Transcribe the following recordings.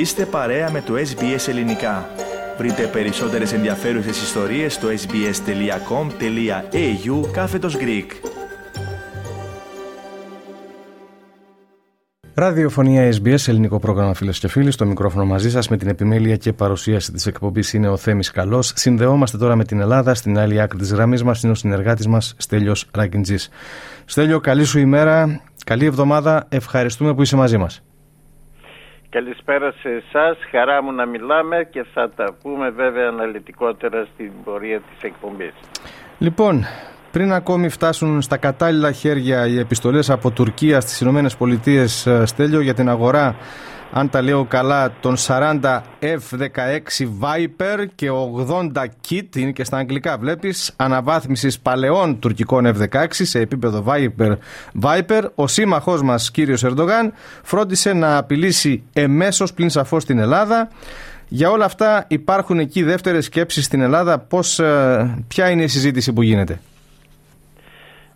Είστε παρέα με το SBS Ελληνικά. Βρείτε περισσότερες ενδιαφέρουσες ιστορίες στο sbs.com.au κάθετος Greek. Ραδιοφωνία SBS, ελληνικό πρόγραμμα φίλες και φίλοι. Στο μικρόφωνο μαζί σας με την επιμέλεια και παρουσίαση της εκπομπής είναι ο Θέμης Καλός. Συνδεόμαστε τώρα με την Ελλάδα. Στην άλλη άκρη της γραμμής μας είναι ο συνεργάτης μας Στέλιος Ραγκιντζής. Στέλιο, καλή σου ημέρα, καλή εβδομάδα. Ευχαριστούμε που είσαι μαζί μας. Καλησπέρα σε εσάς. Χαρά μου να μιλάμε και θα τα πούμε βέβαια αναλυτικότερα στην πορεία της εκπομπής. Λοιπόν, πριν ακόμη φτάσουν στα κατάλληλα χέρια οι επιστολές από Τουρκία στις Ηνωμένες Πολιτείες ε, Στέλιο για την αγορά αν τα λέω καλά, των 40 F-16 Viper και 80 Kit, είναι και στα αγγλικά βλέπεις, αναβάθμισης παλαιών τουρκικών F-16 σε επίπεδο Viper, Viper. Ο σύμμαχός μας κύριος Ερντογάν φρόντισε να απειλήσει εμέσως πλην σαφώς την Ελλάδα. Για όλα αυτά υπάρχουν εκεί δεύτερες σκέψεις στην Ελλάδα, πώς, ε, ποια είναι η συζήτηση που γίνεται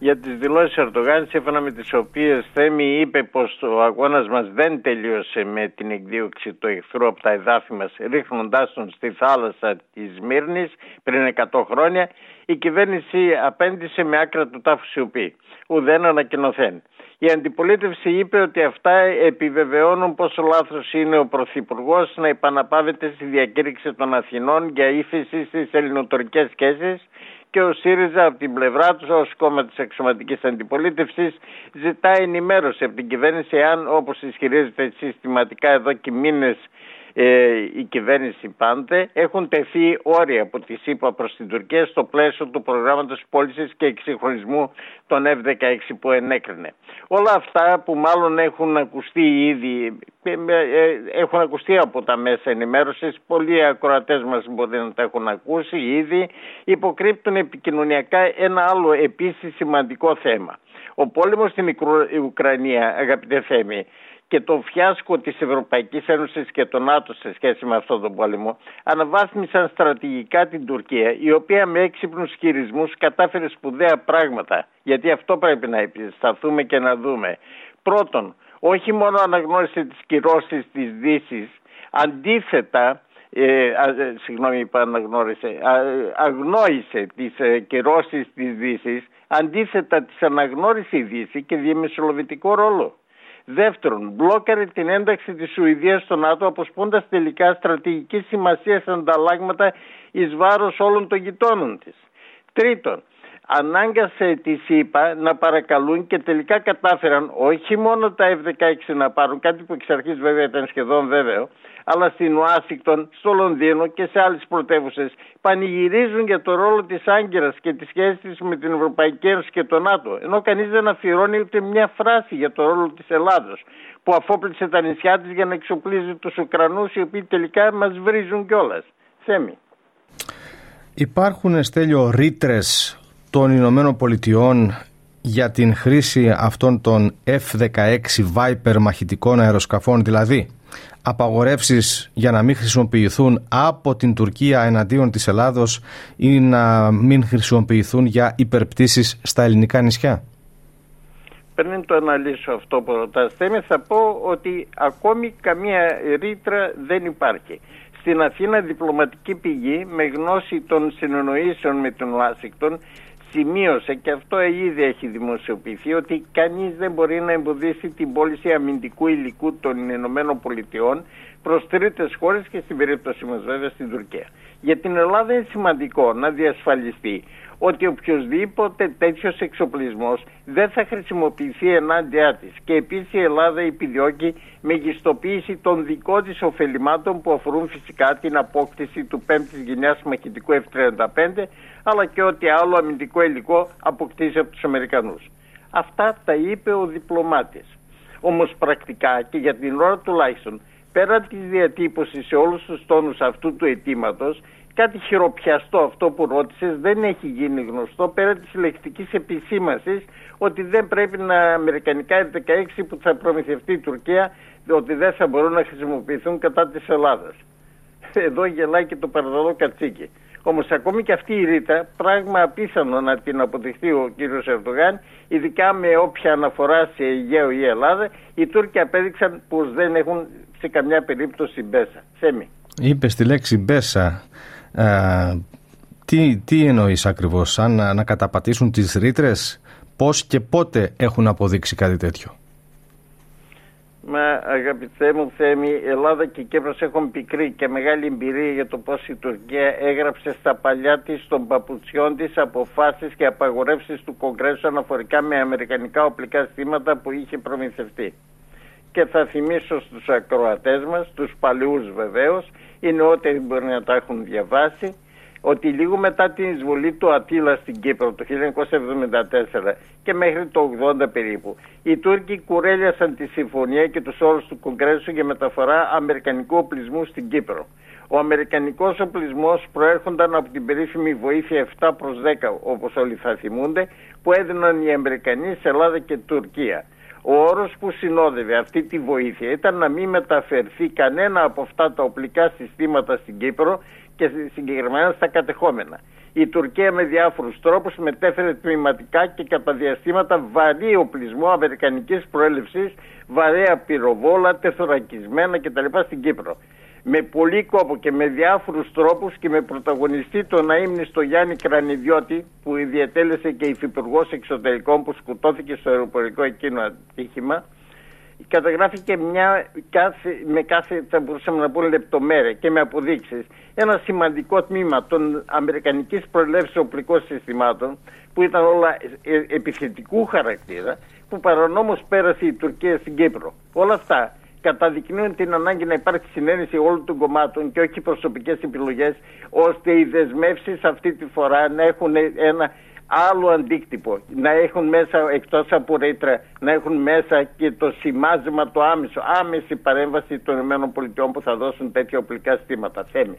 για τις δηλώσεις Ερντογάν σύμφωνα με τις οποίες Θέμη είπε πως ο αγώνας μας δεν τελείωσε με την εκδίωξη του εχθρού από τα εδάφη μας ρίχνοντάς τον στη θάλασσα της Μύρνης πριν 100 χρόνια η κυβέρνηση απέντησε με άκρα του τάφου σιωπή ουδέν ανακοινωθέν. Η αντιπολίτευση είπε ότι αυτά επιβεβαιώνουν πόσο λάθος είναι ο Πρωθυπουργός να επαναπάβεται στη διακήρυξη των Αθηνών για ύφεση στις ελληνοτουρκικές σχέσεις και ο ΣΥΡΙΖΑ από την πλευρά τους ως κόμμα της εξωματικής αντιπολίτευσης ζητάει ενημέρωση από την κυβέρνηση αν όπως ισχυρίζεται συστηματικά εδώ και μήνες ε, η κυβέρνηση πάντε έχουν τεθεί όρια από τη ΣΥΠΑ προς την Τουρκία στο πλαίσιο του προγράμματος πώλησης και εξυγχρονισμού των F-16 που ενέκρινε. Όλα αυτά που μάλλον έχουν ακουστεί ήδη, ε, ε, έχουν ακουστεί από τα μέσα ενημέρωσης, πολλοί ακροατές μας μπορεί να τα έχουν ακούσει ήδη, υποκρύπτουν επικοινωνιακά ένα άλλο επίσης σημαντικό θέμα. Ο πόλεμος στην Ουκρανία, αγαπητέ Θέμη, και το φιάσκο της Ευρωπαϊκής Ένωσης και των ΝΑΤΟ σε σχέση με αυτόν τον πόλεμο αναβάθμισαν στρατηγικά την Τουρκία η οποία με έξυπνους χειρισμούς κατάφερε σπουδαία πράγματα γιατί αυτό πρέπει να επισταθούμε και να δούμε. Πρώτον, όχι μόνο αναγνώρισε τις κυρώσεις της Δύσης, αντίθετα ε, α, ε, συγγνώμη είπα αναγνώρισε, αγνόησε τις ε, κυρώσεις της Δύσης, αντίθετα τις αναγνώρισε η Δύση και διαμεσολαβητικό ρόλο. Δεύτερον, μπλόκαρε την ένταξη της Σουηδίας στο ΝΑΤΟ αποσπώντας τελικά στρατηγική σημασία σε ανταλλάγματα εις βάρος όλων των γειτόνων της. Τρίτον, ανάγκασε τη ΣΥΠΑ να παρακαλούν και τελικά κατάφεραν όχι μόνο τα F-16 να πάρουν, κάτι που εξ αρχής βέβαια ήταν σχεδόν βέβαιο, αλλά στην Ουάσιγκτον, στο Λονδίνο και σε άλλες πρωτεύουσες πανηγυρίζουν για το ρόλο της Άγκυρας και τη σχέση της με την Ευρωπαϊκή Ένωση και το ΝΑΤΟ, ενώ κανείς δεν αφιερώνει ούτε μια φράση για το ρόλο της Ελλάδος, που αφόπλησε τα νησιά της για να εξοπλίζει τους Ουκρανούς, οι οποίοι τελικά μας βρίζουν κιόλας. Θέμη. Υπάρχουν, Στέλιο, ρήτρες των Ηνωμένων Πολιτειών για την χρήση αυτών των F-16 Viper μαχητικών αεροσκαφών, δηλαδή απαγορεύσεις για να μην χρησιμοποιηθούν από την Τουρκία εναντίον της Ελλάδος ή να μην χρησιμοποιηθούν για υπερπτήσεις στα ελληνικά νησιά; Πριν το αναλύσω αυτό που ρωτάς, θα πω ότι ακόμη καμία ρήτρα δεν υπάρχει. Στην Αθήνα διπλωματική πηγή με γνώση των συνεννοήσεων με τον Ουάσιγκτον σημείωσε και αυτό ήδη έχει δημοσιοποιηθεί ότι κανείς δεν μπορεί να εμποδίσει την πώληση αμυντικού υλικού των Ηνωμένων Πολιτειών προς τρίτες χώρες και στην περίπτωση μας βέβαια στην Τουρκία. Για την Ελλάδα είναι σημαντικό να διασφαλιστεί ότι οποιοδήποτε τέτοιος εξοπλισμός δεν θα χρησιμοποιηθεί ενάντια της. Και επίσης η Ελλάδα επιδιώκει μεγιστοποίηση των δικών της ωφελημάτων που αφορούν φυσικά την απόκτηση του 5η γενιάς μαχητικού F-35 αλλά και ό,τι άλλο αμυντικό υλικό αποκτήσει από τους Αμερικανούς. Αυτά τα είπε ο διπλωμάτης. Όμως πρακτικά και για την ώρα τουλάχιστον πέρα της διατύπωσης σε όλους τους τόνους αυτού του αιτήματος, κάτι χειροπιαστό αυτό που ρώτησες δεν έχει γίνει γνωστό πέρα της λεκτικής επισήμασης ότι δεν πρέπει να αμερικανικά 16 που θα προμηθευτεί η Τουρκία ότι δεν θα μπορούν να χρησιμοποιηθούν κατά της Ελλάδας. Εδώ γελάει και το παραδολό κατσίκι. Όμως ακόμη και αυτή η ρήτα, πράγμα απίθανο να την αποδειχθεί ο κύριος Ερντογάν, ειδικά με όποια αναφορά σε Αιγαίο ή Ελλάδα, οι Τούρκοι απέδειξαν πως δεν έχουν σε καμιά περίπτωση μπέσα. Θέμη. Είπες τη λέξη μπέσα. Ε, τι, τι εννοείς ακριβώς, σαν να, να καταπατήσουν τις ρήτρες, πώς και πότε έχουν αποδείξει κάτι τέτοιο; Μα αγαπητέ μου Θέμη, η Ελλάδα και η Κύπρος έχουν πικρή και μεγάλη εμπειρία για το πώς η Τουρκία έγραψε στα παλιά της των παπουτσιών της αποφάσεις και απαγορεύσεις του Κογκρέσου αναφορικά με αμερικανικά οπλικά στήματα που είχε προμηθευτεί. Και θα θυμίσω στους ακροατές μας, τους παλιούς βεβαίως, οι νεότεροι μπορεί να τα έχουν διαβάσει, ότι λίγο μετά την εισβολή του Ατήλα στην Κύπρο το 1974 και μέχρι το 80 περίπου, οι Τούρκοι κουρέλιασαν τη συμφωνία και τους όρους του Κογκρέσου για μεταφορά αμερικανικού οπλισμού στην Κύπρο. Ο αμερικανικός οπλισμός προέρχονταν από την περίφημη βοήθεια 7 προς 10 όπως όλοι θα θυμούνται που έδιναν οι Αμερικανοί σε Ελλάδα και Τουρκία. Ο όρος που συνόδευε αυτή τη βοήθεια ήταν να μην μεταφερθεί κανένα από αυτά τα οπλικά συστήματα στην Κύπρο και συγκεκριμένα στα κατεχόμενα. Η Τουρκία με διάφορους τρόπους μετέφερε τμηματικά και κατά διαστήματα βαρύ οπλισμό αμερικανικής προέλευσης, βαρέα πυροβόλα, τεθωρακισμένα κτλ. στην Κύπρο. Με πολύ κόπο και με διάφορους τρόπους και με πρωταγωνιστή τον στο Γιάννη Κρανιδιώτη που διατέλεσε και υφυπουργός εξωτερικών που σκοτώθηκε στο αεροπορικό εκείνο ατύχημα καταγράφηκε μια, κάθε, με κάθε, θα μπορούσαμε να πούμε λεπτομέρεια και με αποδείξεις, ένα σημαντικό τμήμα των αμερικανικής προελεύσεων οπλικών συστημάτων που ήταν όλα ε, επιθετικού χαρακτήρα που παρανόμως πέρασε η Τουρκία στην Κύπρο. Όλα αυτά καταδεικνύουν την ανάγκη να υπάρχει συνένεση όλων των κομμάτων και όχι προσωπικές επιλογές ώστε οι δεσμεύσεις αυτή τη φορά να έχουν ένα άλλο αντίκτυπο. Να έχουν μέσα εκτός από ρήτρα, να έχουν μέσα και το σημάζεμα το άμεσο, άμεση παρέμβαση των ΗΠΑ που θα δώσουν τέτοια οπλικά στήματα. Θέμη.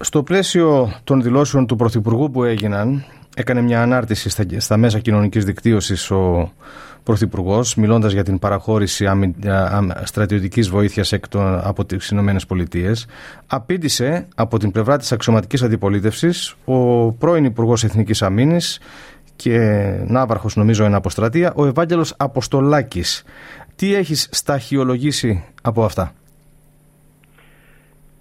Στο πλαίσιο των δηλώσεων του Πρωθυπουργού που έγιναν, έκανε μια ανάρτηση στα, στα μέσα κοινωνικής δικτύωσης ο Πρωθυπουργός, μιλώντας για την παραχώρηση στρατιωτικής βοήθειας από τις ΗΠΑ, απήντησε από την πλευρά της αξιωματικής αντιπολίτευσης ο πρώην Υπουργός Εθνικής Αμήνης και ναύαρχος, νομίζω, εν αποστρατεία, ο Ευάγγελος Αποστολάκης. Τι έχεις σταχυολογήσει από αυτά;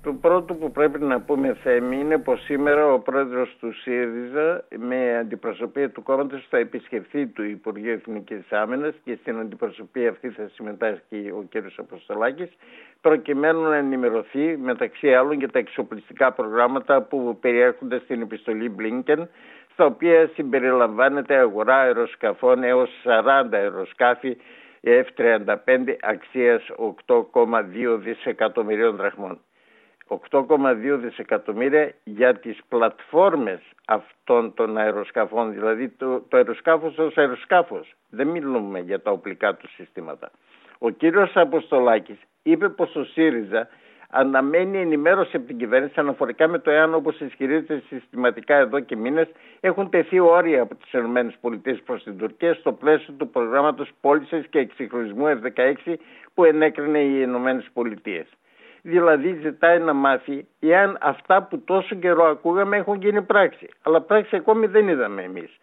Το πρώτο που πρέπει να πούμε Θέμη είναι πως σήμερα ο πρόεδρος του ΣΥΡΙΖΑ με αντιπροσωπεία του κόμματος θα επισκεφθεί του Υπουργείου Εθνικής Άμυνας και στην αντιπροσωπεία αυτή θα συμμετάσχει ο κ. Αποστολάκης προκειμένου να ενημερωθεί μεταξύ άλλων για τα εξοπλιστικά προγράμματα που περιέρχονται στην επιστολή Blinken στα οποία συμπεριλαμβάνεται αγορά αεροσκαφών έως 40 αεροσκάφη F-35 αξίας 8,2 δισεκατομμυρίων δραχμών. 8,2 δισεκατομμύρια για τις πλατφόρμες αυτών των αεροσκαφών, δηλαδή το, το αεροσκάφος ως αεροσκάφος. Δεν μιλούμε για τα οπλικά του συστήματα. Ο κύριος Αποστολάκης είπε πως ο ΣΥΡΙΖΑ αναμένει ενημέρωση από την κυβέρνηση αναφορικά με το εάν όπως ισχυρίζεται συστηματικά εδώ και μήνες έχουν τεθεί όρια από τις ΗΠΑ προς την Τουρκία στο πλαίσιο του προγράμματος πώλησης και εξυγχρονισμού F-16 που ενέκρινε οι ΗΠΑ δηλαδή ζητάει να μάθει εάν αυτά που τόσο καιρό ακούγαμε έχουν γίνει πράξη. Αλλά πράξη ακόμη δεν είδαμε εμείς.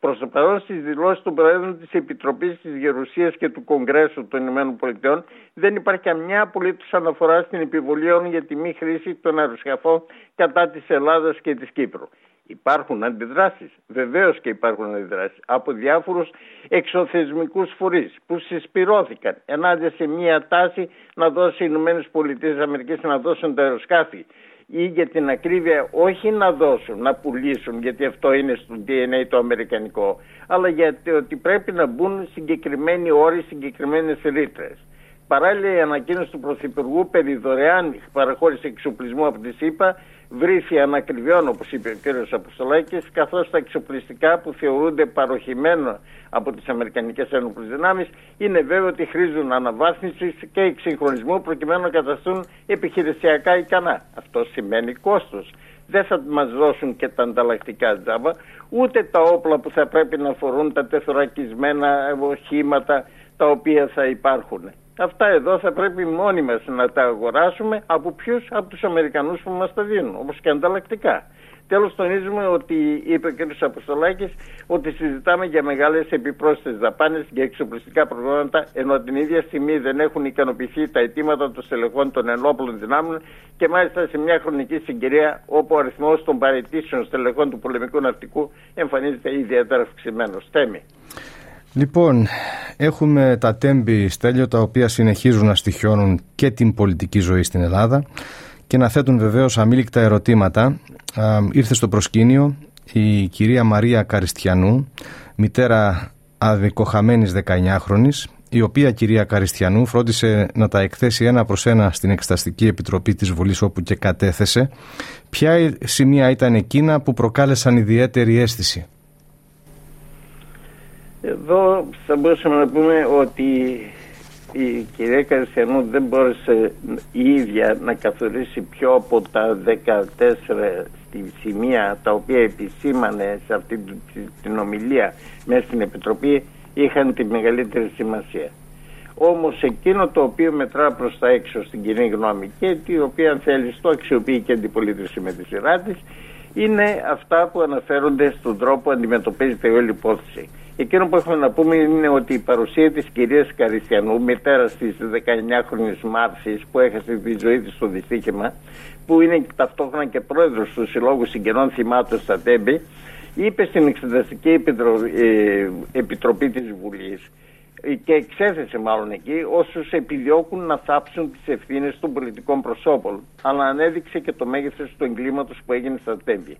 Προς το παρόν στις δηλώσεις των Προέδρων της Επιτροπής της Γερουσίας και του Κογκρέσου των ΗΠΑ δεν υπάρχει καμιά απολύτως αναφορά στην επιβολή όρων για τη μη χρήση των αεροσκαφών κατά της Ελλάδας και της Κύπρου. Υπάρχουν αντιδράσεις, βεβαίως και υπάρχουν αντιδράσεις από διάφορους εξωθεσμικούς φορείς που συσπηρώθηκαν ενάντια σε μια τάση να δώσει οι Ηνωμένες Πολιτείες Αμερικής να δώσουν τα αεροσκάφη ή για την ακρίβεια όχι να δώσουν, να πουλήσουν γιατί αυτό είναι στο DNA το αμερικανικό αλλά γιατί ότι πρέπει να μπουν συγκεκριμένοι όροι, συγκεκριμένες ρήτρες. Παράλληλα η ανακοίνωση του Πρωθυπουργού περί δωρεάν παραχώρηση εξοπλισμού από τη ΣΥΠΑ βρήθη ανακριβιών όπως είπε ο κ. Αποστολάκης καθώς τα εξοπλιστικά που θεωρούνται παροχημένα από τις Αμερικανικές Ένωπλες Δυνάμεις είναι βέβαιο ότι χρήζουν αναβάθμισης και εξυγχρονισμού προκειμένου να καταστούν επιχειρησιακά ικανά. Αυτό σημαίνει κόστος. Δεν θα μας δώσουν και τα ανταλλακτικά τζάμπα, ούτε τα όπλα που θα πρέπει να φορούν τα τεθωρακισμένα οχήματα τα οποία θα υπάρχουν. Αυτά εδώ θα πρέπει μόνοι μας να τα αγοράσουμε από ποιους, από τους Αμερικανούς που μας τα δίνουν, όπως και ανταλλακτικά. Τέλος, τονίζουμε ότι, είπε ο κ. Αποστολάκης, ότι συζητάμε για μεγάλες επιπρόσθετες δαπάνες για εξοπλιστικά προγράμματα, ενώ την ίδια στιγμή δεν έχουν ικανοποιηθεί τα αιτήματα των στελεχών των ενόπλων δυνάμεων και μάλιστα σε μια χρονική συγκυρία όπου ο αριθμός των παρετήσεων στελεχών του πολεμικού ναυτικού εμφανίζεται ιδιαίτερα αυξημένος. Τέμι. Λοιπόν, έχουμε τα τέμπη στέλιο τα οποία συνεχίζουν να στοιχιώνουν και την πολιτική ζωή στην Ελλάδα και να θέτουν βεβαίως αμήλικτα ερωτήματα. ήρθε στο προσκήνιο η κυρία Μαρία Καριστιανού, μητέρα αδικοχαμένης 19χρονης, η οποία κυρία Καριστιανού φρόντισε να τα εκθέσει ένα προς ένα στην Εξεταστική Επιτροπή της Βουλής όπου και κατέθεσε. Ποια σημεία ήταν εκείνα που προκάλεσαν ιδιαίτερη αίσθηση; Εδώ θα μπορούσαμε να πούμε ότι η κυρία Καριστιανού δεν μπόρεσε η ίδια να καθορίσει πιο από τα 14 στη σημεία τα οποία επισήμανε σε αυτή την ομιλία μέσα στην Επιτροπή είχαν τη μεγαλύτερη σημασία. Όμως εκείνο το οποίο μετρά προς τα έξω στην κοινή γνώμη και τη οποία αν θέλεις το αξιοποιεί και αντιπολίτευση με τη σειρά της είναι αυτά που αναφέρονται στον τρόπο που αντιμετωπίζεται η όλη υπόθεση. Εκείνο που έχουμε να πούμε είναι ότι η παρουσία της κυρίας Καριστιανού, μητέρας της 19χρονης Μάρσης που έχασε τη ζωή της στο δυστύχημα, που είναι ταυτόχρονα και πρόεδρος του Συλλόγου Συγγενών Θυμάτων στα Τέμπη, είπε στην Εξεταστική ε, Επιτροπή της Βουλής και εξέθεσε μάλλον εκεί όσους επιδιώκουν να θάψουν τις ευθύνες των πολιτικών προσώπων αλλά ανέδειξε και το μέγεθος του εγκλήματος που έγινε στα Τέμπη.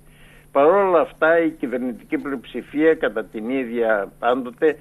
Παρ' όλα αυτά η κυβερνητική πλειοψηφία κατά την ίδια πάντοτε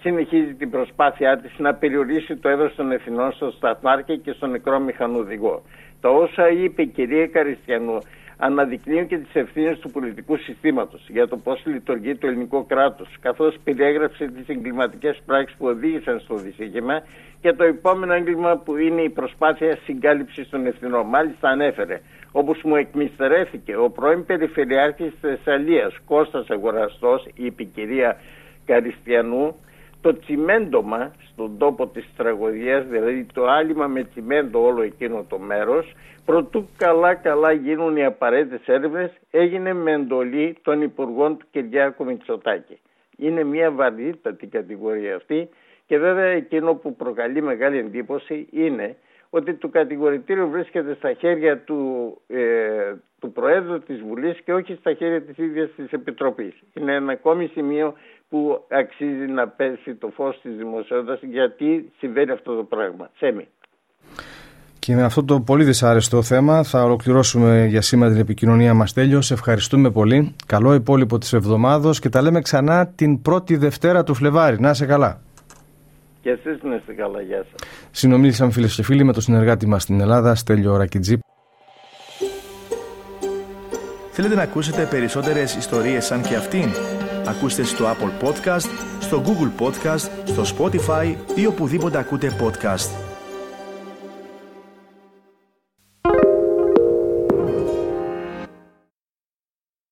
συνεχίζει την προσπάθειά της να περιορίσει το έδος των εθνών στο Σταθμάρκη και στον νεκρό μηχανοδηγό. Τα όσα είπε η κυρία Καριστιανού αναδεικνύουν και τις ευθύνες του πολιτικού συστήματος για το πώς λειτουργεί το ελληνικό κράτος, καθώς περιέγραψε τις εγκληματικές πράξεις που οδήγησαν στο δυστύχημα και το επόμενο έγκλημα που είναι η προσπάθεια συγκάλυψης των ευθυνών. Μάλιστα ανέφερε όπως μου εκμυστερέθηκε ο πρώην Περιφερειάρχης της Θεσσαλίας Κώστας Αγοραστός, η επικυρία Καριστιανού, το τσιμέντομα στον τόπο της τραγωδίας, δηλαδή το άλυμα με τσιμέντο όλο εκείνο το μέρος, προτού καλά καλά γίνουν οι απαραίτητες έρευνες, έγινε με εντολή των Υπουργών του Κυριάκου Μητσοτάκη. Είναι μια βαρύτατη κατηγορία αυτή και βέβαια εκείνο που προκαλεί μεγάλη εντύπωση είναι ότι το κατηγορητήριο βρίσκεται στα χέρια του, ε, του Προέδρου της Βουλής και όχι στα χέρια της ίδιας της Επιτροπής. Είναι ένα ακόμη σημείο που αξίζει να πέσει το φως της δημοσιότητας γιατί συμβαίνει αυτό το πράγμα. Σέμι. Και με αυτό το πολύ δυσάρεστο θέμα θα ολοκληρώσουμε για σήμερα την επικοινωνία μας τέλειο. Σε ευχαριστούμε πολύ. Καλό υπόλοιπο της εβδομάδος και τα λέμε ξανά την πρώτη Δευτέρα του Φλεβάρι. Να είσαι καλά. Και εσείς να είστε καλά, γεια σας. Συνομίλησαμε φίλες και φίλοι με το συνεργάτη μας στην Ελλάδα, Στέλιο Ρακιτζή. Θέλετε να ακούσετε περισσότερες ιστορίες σαν και αυτήν; Ακούστε στο Apple Podcast, στο Google Podcast, στο Spotify ή οπουδήποτε ακούτε podcast.